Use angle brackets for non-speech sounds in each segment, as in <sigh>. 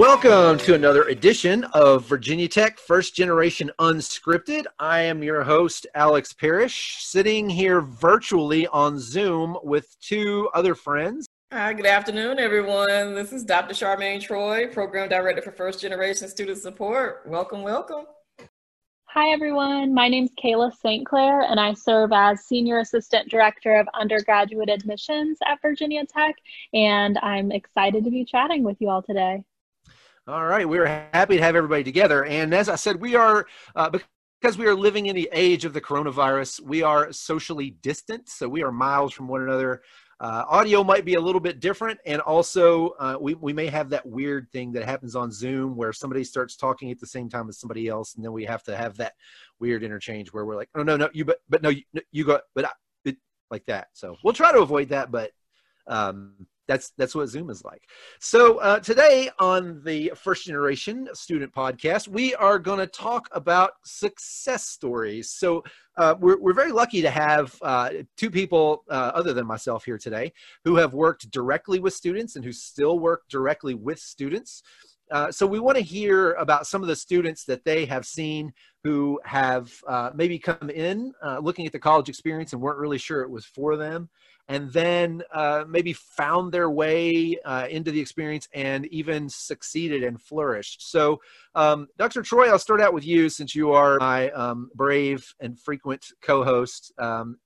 Welcome to another edition of Virginia Tech First Generation Unscripted. I am your host, Alex Parrish, sitting here virtually on Zoom with two other friends. Hi, good afternoon, everyone. This is Dr. Charmaine Troy, Program Director for First Generation Student Support. Welcome, welcome. Hi, everyone. My name is Kayla St. Clair, and I serve as Senior Assistant Director of Undergraduate Admissions at Virginia Tech. And I'm excited to be chatting with you all today. All right, we're happy to have everybody together. And as I said, we are uh, because we are living in the age of the coronavirus, we are socially distant, so we are miles from one another. Uh, audio might be a little bit different, and also uh, we we may have that weird thing that happens on Zoom where somebody starts talking at the same time as somebody else, and then we have to have that weird interchange where we're like, oh no no you but but no you, you go but I, like that. So we'll try to avoid that, but um, that's that's what Zoom is like. So uh, today on the First Generation Student Podcast, we are going to talk about success stories. So uh, we're we're very lucky to have uh, two people uh, other than myself here today who have worked directly with students and who still work directly with students. Uh, so we want to hear about some of the students that they have seen who have uh, maybe come in looking at the college experience and weren't really sure it was for them and then uh, maybe found their way uh, into the experience and even succeeded and flourished. So, um, Dr. Troy, I'll start out with you since you are my um, brave and frequent co-host. Um,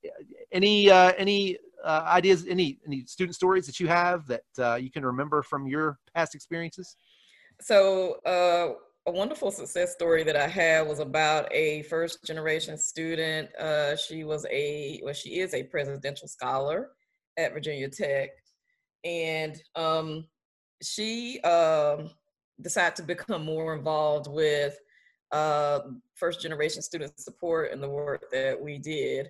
any uh, any uh, ideas, any any student stories that you have that uh, you can remember from your past experiences? So uh, a wonderful success story that I had was about a first generation student. Uh, she was a, well, she is a presidential scholar at Virginia Tech. And um, she um, decided to become more involved with uh, first generation student support and the work that we did.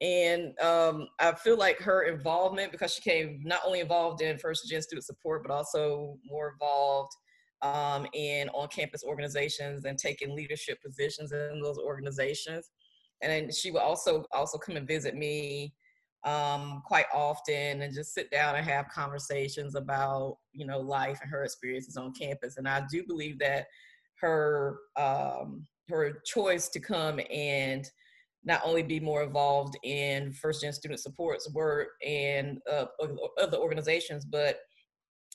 And um, I feel like her involvement, because she came not only involved in first gen student support, but also more involved um, in on-campus organizations and taking leadership positions in those organizations. And she would also also come and visit me um, quite often and just sit down and have conversations about you know life and her experiences on campus. And I do believe that her um, her choice to come and not only be more involved in first gen student supports work and uh, other organizations, but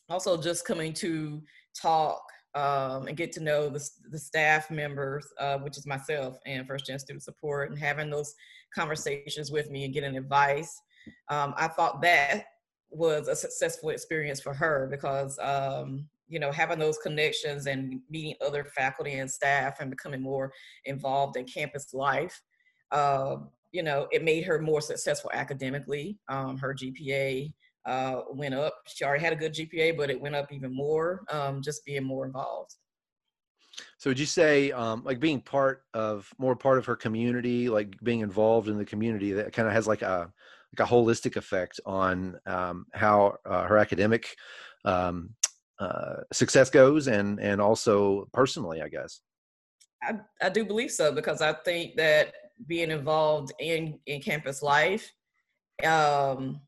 also just coming to talk um, and get to know the, the staff members, uh, which is myself and First Gen Student Support, and having those conversations with me and getting advice. Um, I thought that was a successful experience for her because um, you know having those connections and meeting other faculty and staff and becoming more involved in campus life uh, you know it made her more successful academically um, her gpa uh, went up. She already had a good GPA, but it went up even more, um, just being more involved. So would you say um, like being part of more part of her community, like being involved in the community that kind of has like a like a holistic effect on um, how uh, her academic um, uh, success goes and and also personally, I guess. I, I do believe so because I think that being involved in in campus life um,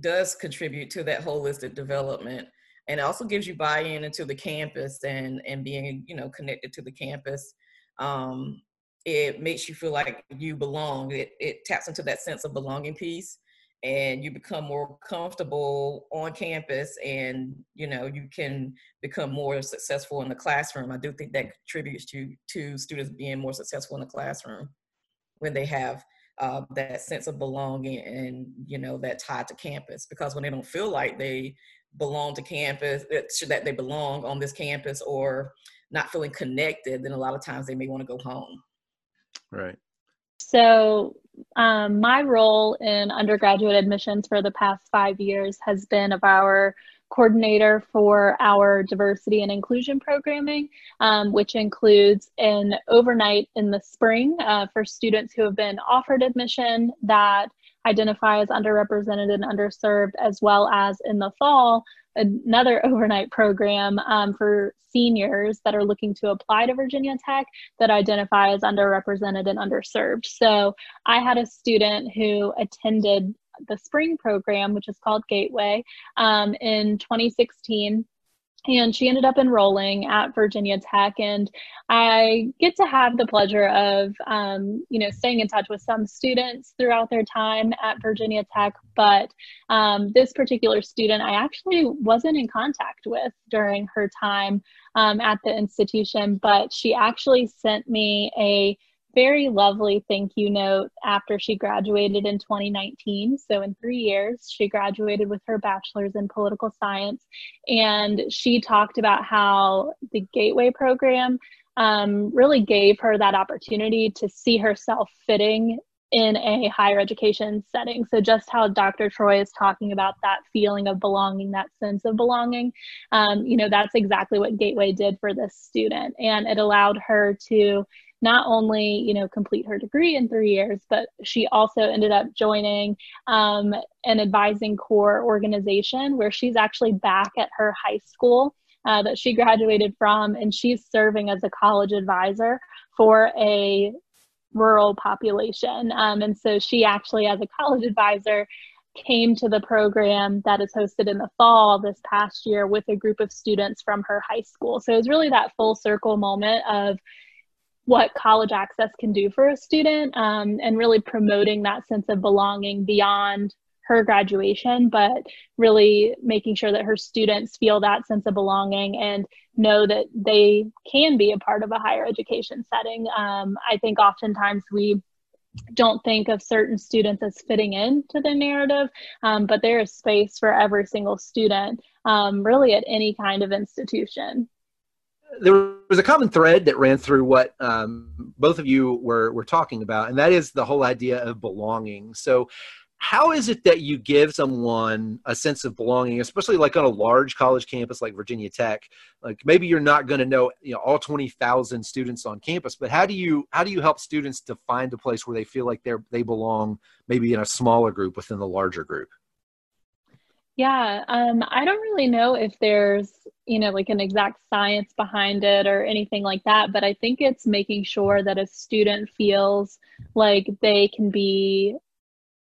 does contribute to that holistic development and also gives you buy-in into the campus and and being you know connected to the campus. Um, it makes you feel like you belong. It, it taps into that sense of belonging piece and you become more comfortable on campus and you know you can become more successful in the classroom. I do think that contributes to to students being more successful in the classroom when they have uh, that sense of belonging and you know that tie to campus because when they don't feel like they belong to campus that they belong on this campus or not feeling connected then a lot of times they may want to go home. Right. So um, my role in undergraduate admissions for the past five years has been of our coordinator for our diversity and inclusion programming, um, which includes an overnight in the spring uh, for students who have been offered admission that identify as underrepresented and underserved, as well as in the fall, another <laughs> overnight program um, for seniors that are looking to apply to Virginia Tech that identify as underrepresented and underserved. So I had a student who attended the spring program, which is called Gateway, um, in 2016 and she ended up enrolling at Virginia Tech. And I get to have the pleasure of, um, you know, staying in touch with some students throughout their time at Virginia Tech. But um, this particular student, I actually wasn't in contact with during her time um, at the institution, but she actually sent me a very lovely thank you note after she graduated in 2019. So, in three years, she graduated with her bachelor's in political science. And she talked about how the Gateway program um, really gave her that opportunity to see herself fitting in a higher education setting. So, just how Dr. Troy is talking about that feeling of belonging, that sense of belonging, um, you know, that's exactly what Gateway did for this student. And it allowed her to not only you know complete her degree in three years but she also ended up joining um, an advising corps organization where she's actually back at her high school uh, that she graduated from and she's serving as a college advisor for a rural population um, and so she actually as a college advisor came to the program that is hosted in the fall this past year with a group of students from her high school. So it was really that full circle moment of what college access can do for a student um, and really promoting that sense of belonging beyond her graduation, but really making sure that her students feel that sense of belonging and know that they can be a part of a higher education setting. Um, I think oftentimes we don't think of certain students as fitting into the narrative, um, but there is space for every single student, um, really at any kind of institution there was a common thread that ran through what um, both of you were were talking about, and that is the whole idea of belonging. So, how is it that you give someone a sense of belonging, especially like on a large college campus like Virginia Tech? Like maybe you're not going to know you know all twenty thousand students on campus, but how do you how do you help students to find a place where they feel like they're they belong, maybe in a smaller group within the larger group? Yeah, um, I don't really know if there's, you know, like an exact science behind it or anything like that, but I think it's making sure that a student feels like they can be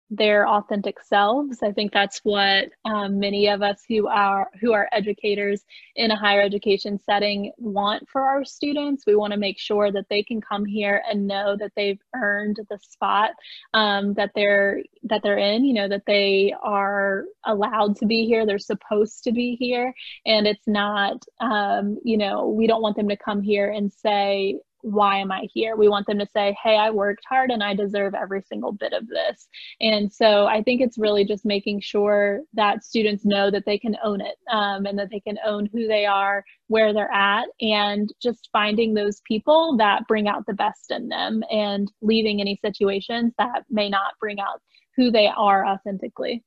their authentic selves. I think that's what um, many of us who are who are educators in a higher education setting want for our students. We want to make sure that they can come here and know that they've earned the spot um, that they're that they're in. You know that they are allowed to be here. They're supposed to be here, and it's not. Um, you know, we don't want them to come here and say, why am I here? We want them to say, hey, I worked hard and I deserve every single bit of this. And so I think it's really just making sure that students know that they can own it um, and that they can own who they are, where they're at, and just finding those people that bring out the best in them and leaving any situations that may not bring out who they are authentically.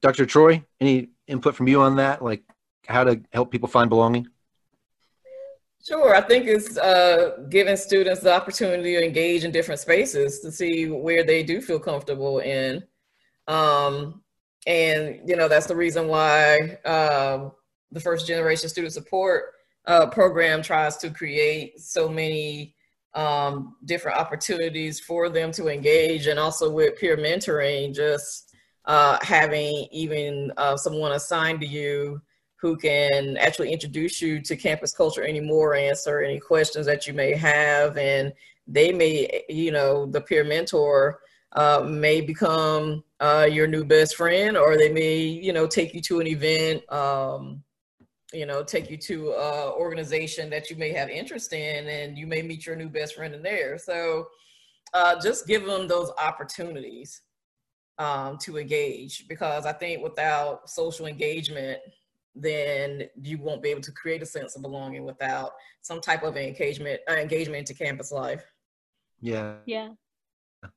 Dr. Troy, any input from you on that? Like how to help people find belonging? Sure, I think it's uh, giving students the opportunity to engage in different spaces to see where they do feel comfortable in. Um, and, you know, that's the reason why uh, the first generation student support uh, program tries to create so many um, different opportunities for them to engage and also with peer mentoring, just uh, having even uh, someone assigned to you who can actually introduce you to campus culture anymore, answer any questions that you may have, and they may, you know, the peer mentor uh, may become uh, your new best friend, or they may, you know, take you to an event, um, you know, take you to an organization that you may have interest in, and you may meet your new best friend in there. So uh, just give them those opportunities um, to engage, because I think without social engagement, then you won't be able to create a sense of belonging without some type of engagement uh, engagement into campus life. Yeah. Yeah.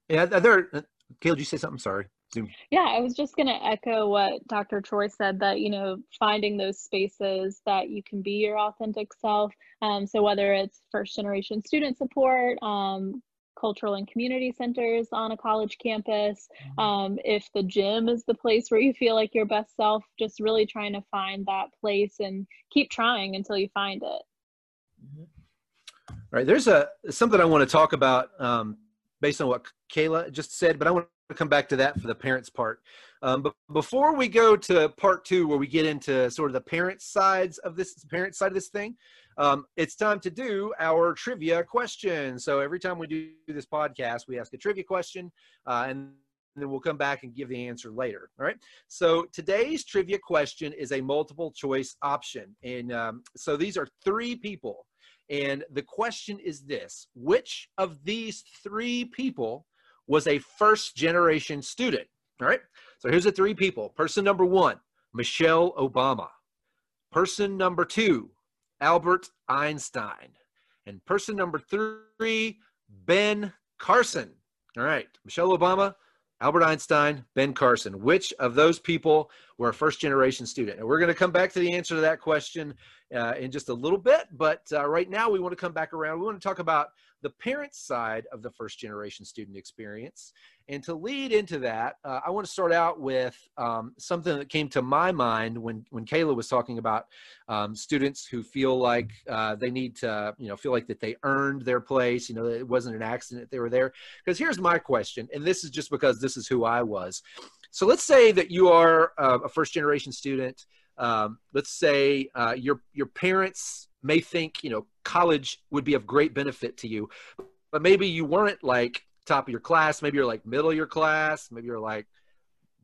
Yeah. There. Uh, Kayla, did you say something? Sorry. Zoom. Yeah, I was just going to echo what Dr. Troy said that, you know, finding those spaces that you can be your authentic self. Um, so whether it's first generation student support, um, cultural and community centers on a college campus. Mm-hmm. Um, if the gym is the place where you feel like your best self, just really trying to find that place and keep trying until you find it. Mm-hmm. All right, there's a something I want to talk about um, based on what Kayla just said, but I want to come back to that for the parents part. Um, but before we go to part two, where we get into sort of the parent sides of this parent side of this thing, um, it's time to do our trivia question. So every time we do this podcast, we ask a trivia question, uh, and then we'll come back and give the answer later. All right. So today's trivia question is a multiple choice option, and um, so these are three people, and the question is this: Which of these three people was a first generation student? All right. So here's the three people. Person number one, Michelle Obama. Person number two, Albert Einstein. And person number three, Ben Carson. All right, Michelle Obama, Albert Einstein, Ben Carson. Which of those people were a first generation student? And we're going to come back to the answer to that question uh, in just a little bit. But uh, right now, we want to come back around. We want to talk about the parent side of the first generation student experience. And to lead into that, uh, I want to start out with um, something that came to my mind when, when Kayla was talking about um, students who feel like uh, they need to, you know, feel like that they earned their place, you know, it wasn't an accident they were there. Because here's my question, and this is just because this is who I was. So let's say that you are uh, a first generation student. Um, let's say uh, your your parents may think you know college would be of great benefit to you but maybe you weren't like top of your class. Maybe you're like middle of your class. Maybe you're like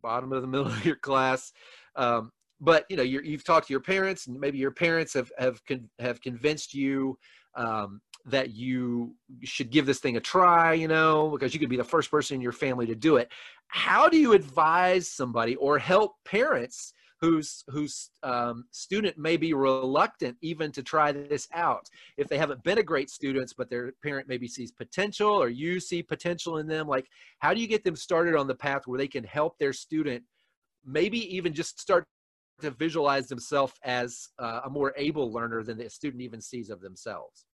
bottom of the <laughs> middle of your class. Um, but you know you have talked to your parents and maybe your parents have have con- have convinced you um, that you should give this thing a try you know because you could be the first person in your family to do it. How do you advise somebody or help parents whose whose um, student may be reluctant even to try this out if they haven't been a great students but their parent maybe sees potential or you see potential in them like how do you get them started on the path where they can help their student maybe even just start to visualize themselves as uh, a more able learner than the student even sees of themselves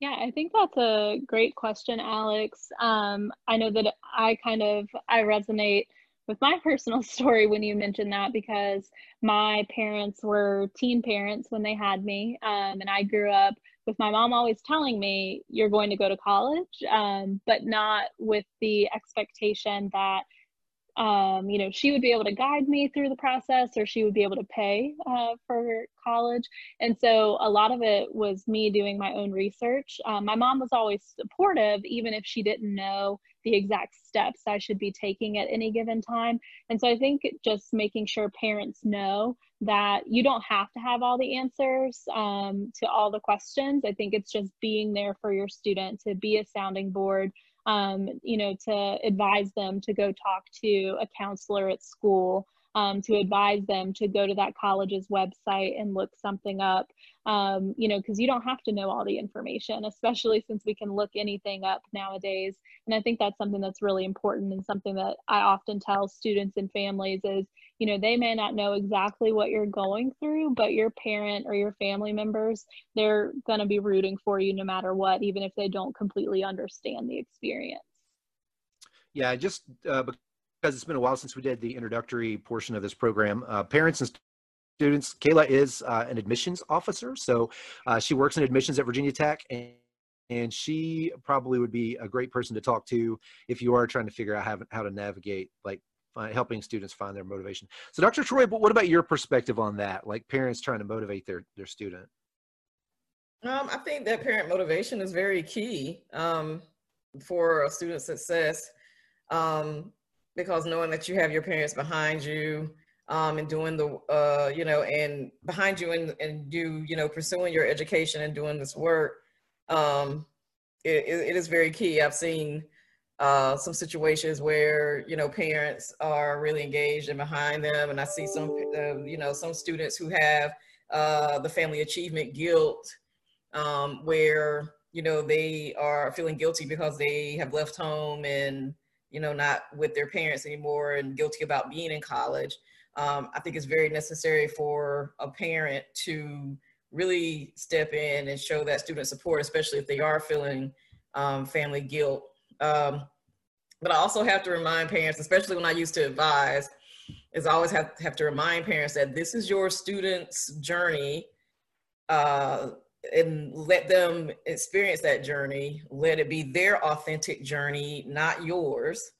Yeah, I think that's a great question, Alex. Um, I know that I kind of I resonate with my personal <laughs> story when you mentioned that because my parents were teen parents when they had me um, and i grew up with my mom always telling me you're going to go to college um, but not with the expectation that um, you know, she would be able to guide me through the process or she would be able to pay uh, for college. And so a lot of it was me doing my own research. Um, my mom was always supportive, even if she didn't know the exact steps I should be taking at any given time. And so I think just making sure parents know that you don't have to have all the answers um, to all the questions. I think it's just being there for your student to be a sounding board um, you know, to advise them to go talk to a counselor at school, um, to advise them to go to that college's website and look something up, um, you know, because you don't have to know all the information, especially since we can look anything up nowadays. And I think that's something that's really important and something that I often tell students and families is, you know, they may not know exactly what you're going through, but your parent or your family members, they're going to be rooting for you no matter what, even if they don't completely understand the experience. Yeah, just uh, because it's been a while since we did the introductory portion of this program, uh, parents and students, Kayla is uh, an admissions officer. So uh, she works in admissions at Virginia Tech and and she probably would be a great person to talk to if you are trying to figure out how, how to navigate like helping students find their motivation so dr troy but what about your perspective on that like parents trying to motivate their their student um, i think that parent motivation is very key um, for a student success um, because knowing that you have your parents behind you um, and doing the uh, you know and behind you and, and do you know pursuing your education and doing this work um, it, it is very key. I've seen uh, some situations where you know parents are really engaged and behind them and i see some uh, you know some students who have uh, the family achievement guilt um, where you know they are feeling guilty because they have left home and you know, not with their parents anymore and guilty about being in college. Um, I think it's very necessary for a parent to really step in and show that student support, especially if they are feeling um, family guilt. Um, but I also have to remind parents, especially when I used to advise, is I always have, have to remind parents that this is your student's journey. Uh, and let them experience that journey. Let it be their authentic journey, not yours.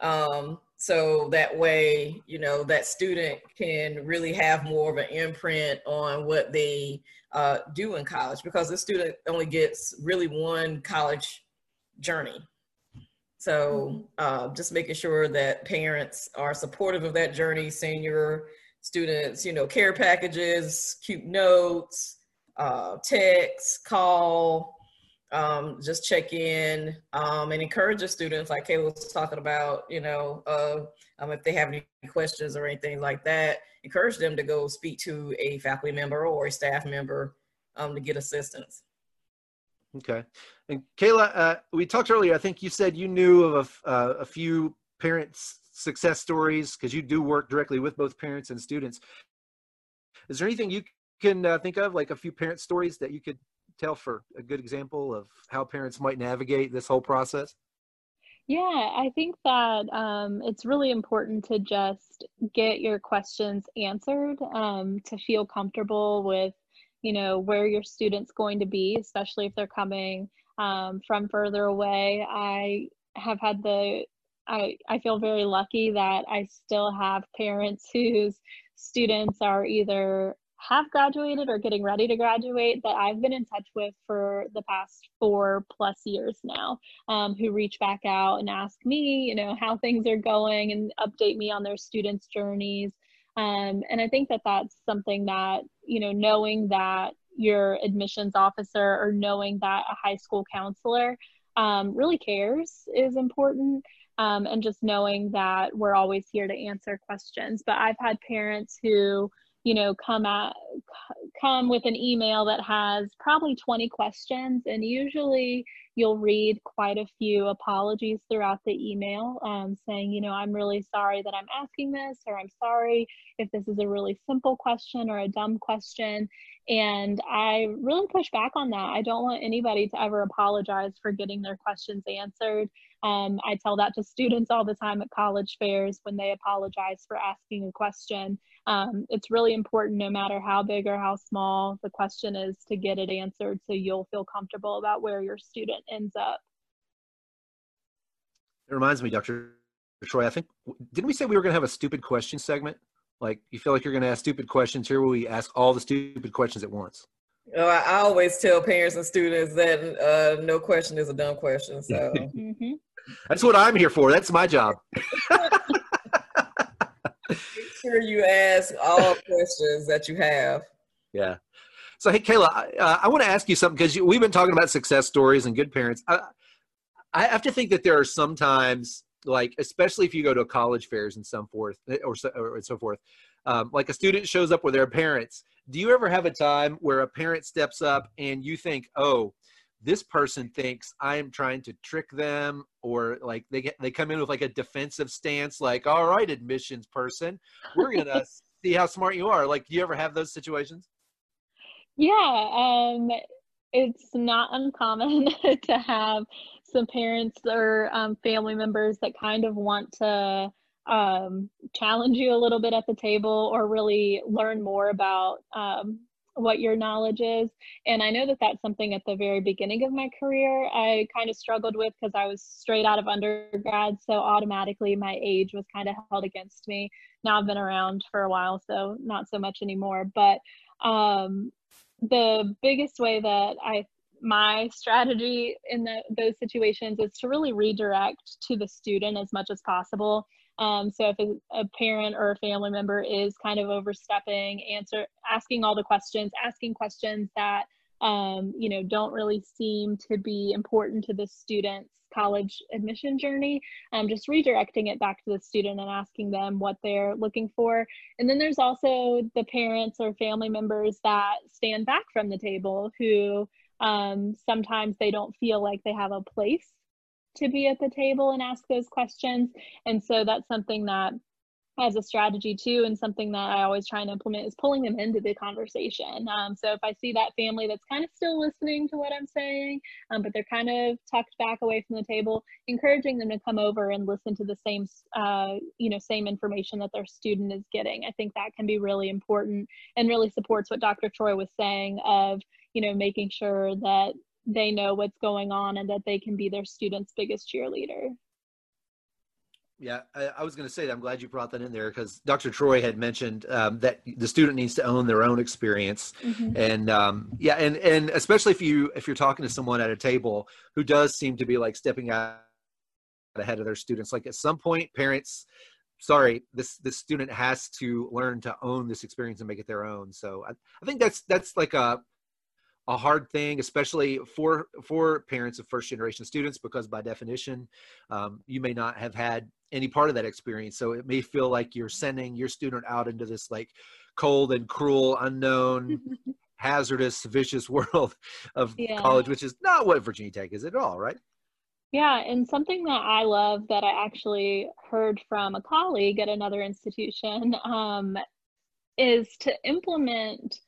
Um, so that way, you know, that student can really have more of an imprint on what they uh, do in college because the student only gets really one college journey. So uh, just making sure that parents are supportive of that journey, senior students, you know, care packages, cute notes, uh, text, call, um, just check in um, and encourage the students, like Kayla was talking about, you know, uh, um, if they have any questions or anything like that, encourage them to go speak to a faculty member or a staff member um, to get assistance. Okay. And Kayla, uh, we talked earlier, I think you said you knew of a, uh, a few parents' success stories because you do work directly with both parents and students. Is there anything you can uh, think of, like a few parent stories that you could tell for a good example of how parents might navigate this whole process? Yeah, I think that um, it's really important to just get your questions answered um, to feel comfortable with, you know, where your student's going to be, especially if they're coming um, from further away. I have had the, I, I feel very lucky that I still have parents <laughs> whose students are either have graduated or getting ready to graduate that I've been in touch with for the past four plus years now, um, who reach back out and ask me, you know, how things are going and update me on their students' journeys. Um, and I think that that's something that, you know, knowing that your admissions officer or knowing that a high school counselor um, really cares is important. Um, and just knowing that we're always here to answer questions. But I've had parents who, you know come at come with an email that has probably 20 questions and usually you'll read quite a few apologies throughout the email um, saying you know i'm really sorry that i'm asking this or i'm sorry if this is a really simple question or a dumb question and i really push back on that i don't want anybody to ever apologize for getting their questions answered um, I tell that to students all the time at college fairs when they apologize for asking a question. Um, it's really important, no matter how big or how small the question is, to get it answered so you'll feel comfortable about where your student ends up. It reminds me, Dr. Troy, I think, didn't we say we were going to have a stupid question segment? Like, you feel like you're going to ask stupid questions here where we ask all the stupid questions at once? Oh, I, I always tell parents and students that uh, no question is a dumb question. So. <laughs> mm-hmm. That's what I'm here for. That's my job. <laughs> Sure you ask all <laughs> questions that you have. Yeah. So, hey, Kayla, uh, I want to ask you something because we've been talking about success stories and good parents. I, I have to think that there are sometimes, like, especially if you go to college fairs and so forth, eh, or so, or so forth, um, like a student shows up with their parents. Do you ever have a time where a parent steps up and you think, oh, this person thinks I'm trying to trick them or like they get they come in with like a defensive stance like all right admissions person. We're to <laughs> see how smart you are. Like do you ever have those situations? Yeah um it's not uncommon <laughs> to have some parents or um, family members that kind of want to um, challenge you a little bit at the table or really learn more about um, what your knowledge is. And I know that that's something at the very beginning of my career I kind of struggled with because I was straight out of undergrad. So automatically my age was kind of held against me. Now I've been around for a while, so not so much anymore. But um, the biggest way that I my strategy in the, those situations is to really redirect to the student as much as possible um, so if a, a, parent or a family member is kind of overstepping, answer asking all the questions, asking questions that um, you know don't really seem to be important to the student's college admission journey, um, just redirecting it back to the student and asking them what they're looking for. And then there's also the parents or family members that stand back from the table who um, sometimes they don't feel like they have a place to be at the table and ask those questions. And so that's something that as a strategy too and something that i always try and implement is pulling them into the conversation um, so if i see that family that's kind of still listening to what i'm saying um, but they're kind of tucked back away from the table encouraging them to come over and listen to the same uh, you know same information that their student is getting i think that can be really important and really supports what dr troy was saying of you know making sure that they know what's going on and that they can be their students' biggest cheerleader. Yeah, I, I was going to say that. I'm glad you brought that in there because Dr. Troy had mentioned um, that the student needs to own their own experience, mm-hmm. and um, yeah, and and especially if you if you're talking to someone at a table who does seem to be like stepping out ahead of their students, like at some point, parents, sorry, this this student has to learn to own this experience and make it their own. So I, I think that's that's like a a hard thing, especially for for parents of first generation students, because by definition, um, you may not have had any part of that experience. So it may feel like you're sending your student out into this like cold and cruel, unknown, <laughs> hazardous, vicious <laughs> world of yeah. college, which is not what Virginia Tech is at all, right? Yeah, and something that I love that I actually heard from a colleague at another institution <laughs> um, is to implement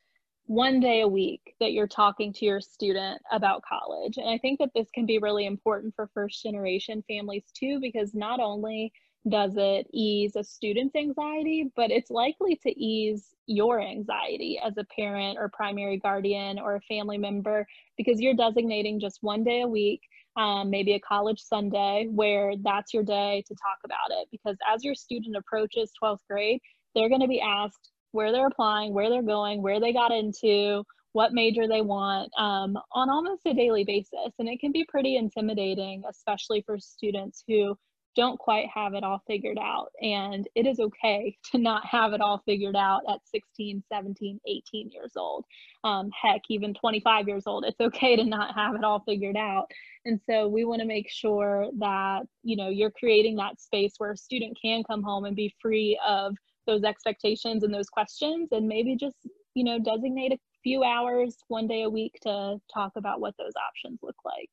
one day a week that you're talking to your student about college. And I think that this can be really important for first generation families too, because not only does it ease a student's anxiety, but it's likely to ease your anxiety as a parent or primary guardian or a family member because you're designating just one day a week, um, maybe a college Sunday, where that's your day to talk about it. Because as your student approaches 12th grade, they're going to be asked where they're applying, where they're going, where they got into, what major they want um, on almost a daily basis. And it can be pretty intimidating, especially for students who don't quite have it all figured out. And it is okay <laughs> to not have it all figured out at 16, 17, 18 years old. Um, heck, even 25 years old. It's okay to not have it all figured out. And so we want to make sure that, you know, you're creating that space where a student can come home and be free of those expectations and those questions and maybe just you know designate a few hours one day a week to talk about what those options look like.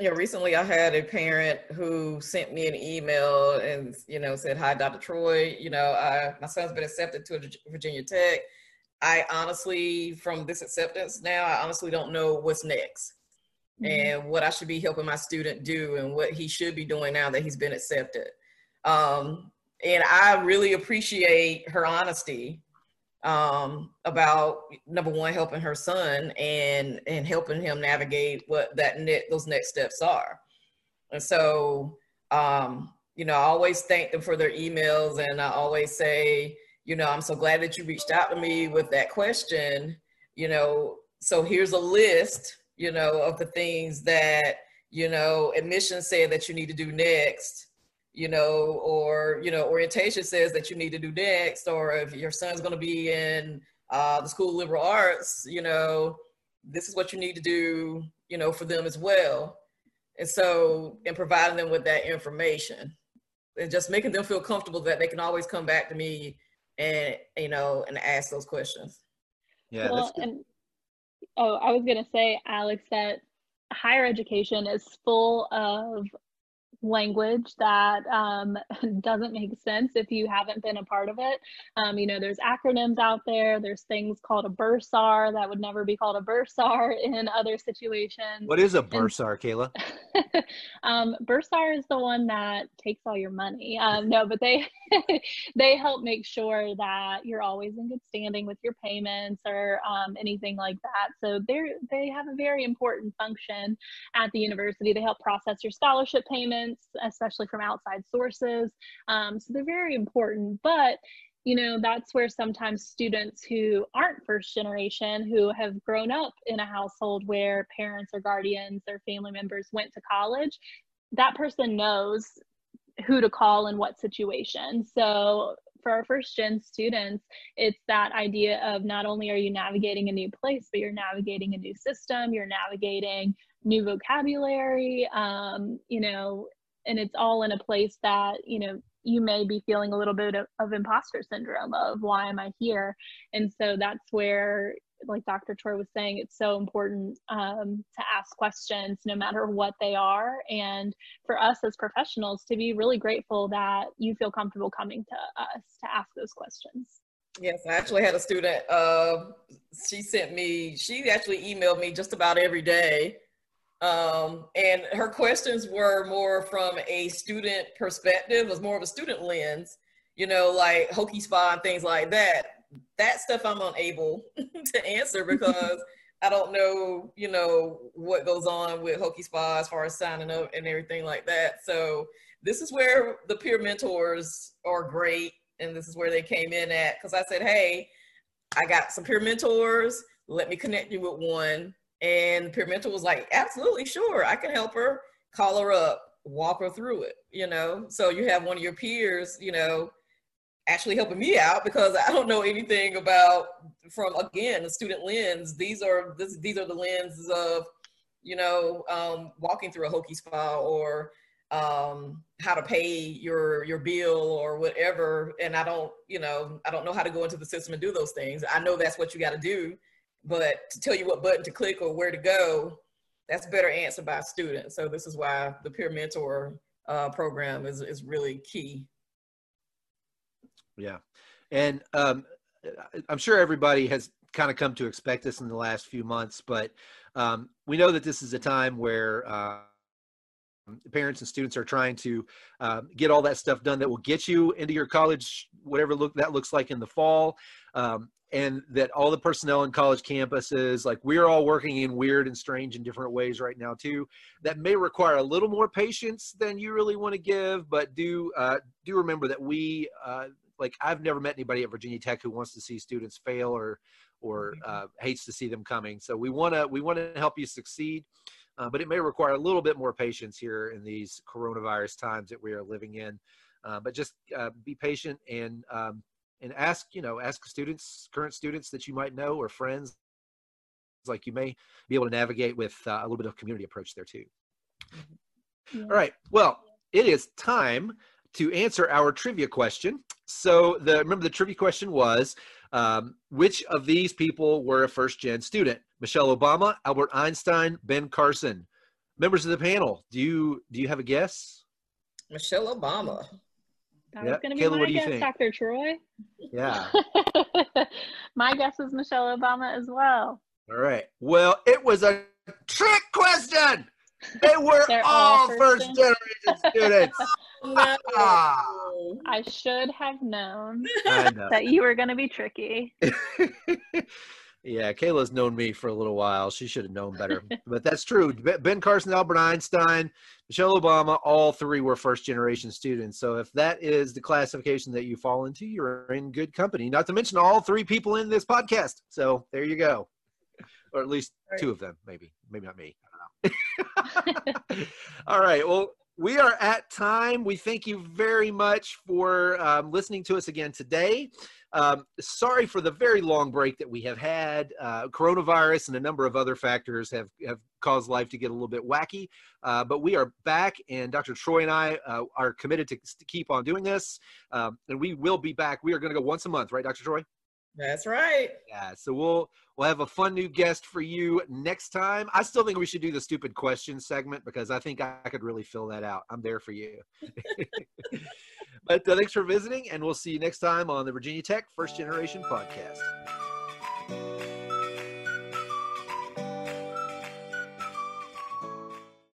Yeah recently i had a parent who sent me an email and you know said hi dr troy. You know I, my son's been accepted to virginia tech. I honestly from this acceptance now i honestly don't know what's next mm-hmm. and what i should be helping my student do and what he should be doing now that he's been accepted. Um, and I really appreciate her honesty um, about number one helping her son and and helping him navigate what that net those next steps are. And so, um, you know, I always thank them for their emails, and I always say, you know, I'm so glad that you reached out to me with that question. You know, so here's a list, you know, of the things that you know admissions said that you need to do next you know, or you know, orientation says that you need to do next, or if your son's going to be in uh, the School of Liberal Arts, you know, this is what you need to do, you know, for them as well. And so, in providing them with that information, and just making them feel comfortable that they can always come back to me and you know and ask those questions. Yeah. Well, and oh, I was gonna say, Alex, that higher education is full of language that um, <laughs> doesn't make sense if you haven't been a part of it. Um, you know, there's acronyms out there. There's things called a bursar that would never be called a bursar <laughs> in other situations. What is a bursar, Kayla? <laughs> um, bursar is the one that takes all your money. Um, no, but they they help make sure that you're always in good standing with your payments or um, anything like that. So they they have a very important function at the university. They help process your scholarship payments especially from outside sources. Um, so they're very important, but you know that's where sometimes students who aren't first generation who have grown up in a household where parents or guardians or family members went to college that person knows who to call in what situation so for our first gen students it's that idea of not only are you navigating a new place but you're navigating a new system you're navigating new vocabulary um, you know and it's all in a place that you know you may be feeling a little bit of, of imposter syndrome of why am i here? And so that's where like dr troy was saying it's so important um, to ask questions no matter what they are and for us as professionals to be really grateful that you feel comfortable coming to us to ask those questions Yes, I actually had a student. Uh, she sent me. She actually emailed me just about every day um, and her questions were more from a student perspective, was more of a student lens, you know, like Hokie Spa and things like that. That stuff I'm unable <laughs> to answer because I don't know, you know, what goes on with Hokie Spa as far as signing up and everything like that. So this is where the peer mentors are great. And this is where they came in at. Cause I said, Hey, I got some peer mentors. Let me connect you with one. And the peer mentor was like, absolutely, sure. I can help her. Call her up, walk her through it, you know? So you have one of your peers, you know, actually helping me out because I don't know anything about from again the student lens. These are this, these are the lenses of you know um, walking through a Hokie Spa or um, how to pay your your bill or whatever. And I don't you know I don't know how to go into the system and do those things. I know that's what you got to do, but to tell you what button to click or where to go, that's better answered by a student. So this is why the peer mentor uh, program is is really key yeah. And um, I'm sure everybody has kind of come to expect this in the last few months, but um, we know that this is a time where uh, parents and students are trying to uh, get all that stuff done that will get you into your college, whatever look that looks like in the fall. Um, and that all the personnel in college campuses, like we're all working in weird and strange and different ways right now too. That may require a little more patience than you really want to give, but do uh, do remember that we uh, like I've never met anybody at Virginia Tech who wants to see students fail or or mm-hmm. uh, hates to see them coming. So we want to we want to help you succeed, uh, but it may require a little bit more patience here in these coronavirus times that we are living in. Uh, but just uh, be patient and um, and ask you know ask students current students that you might know or friends like you may be able to navigate with uh, a little bit of community approach there too. Mm-hmm. Yeah. All right. Well, it is time to answer our trivia question. So the remember the trivia question was um, which of these people were a first gen student? Michelle Obama, Albert Einstein, Ben Carson. Members of the panel, do you do you have a guess? Michelle Obama. That was going to be Kayla, my guess, think? Dr. Troy. Yeah. <laughs> my guess is Michelle Obama as well. All right. Well, it was a trick question. They <laughs> were all, all first generation students. <laughs> no. Ah. I should have known <laughs> know. that you were going to be tricky. yeah, Kayla's known me for a little while. She should have known better. but that's true. Ben Carson, Albert Einstein, Michelle Obama, all three were first generation students. So if that is the classification that you fall into, you're in good company. Not to mention all three people in this podcast. So there you go. Or at least right. two of them, maybe. Maybe not me. <laughs> All right. Well, we are at time. We thank you very much for um, listening to us again today. Um, sorry for the very long break that we have had. Uh, coronavirus and a number of other factors have, have caused life to get a little bit wacky. Uh, but we are back, and Dr. Troy and I uh, are committed to, to, keep on doing this. Um, and we will be back. We are going to go once a month, right, Dr. Troy? That's right. Yeah. So we'll we'll have a fun new guest for you next time. I still think we should do the stupid question segment because I think I could really fill that out. I'm there for you. <laughs> but uh, thanks for visiting, and we'll see you next time on the Virginia Tech First Generation Podcast.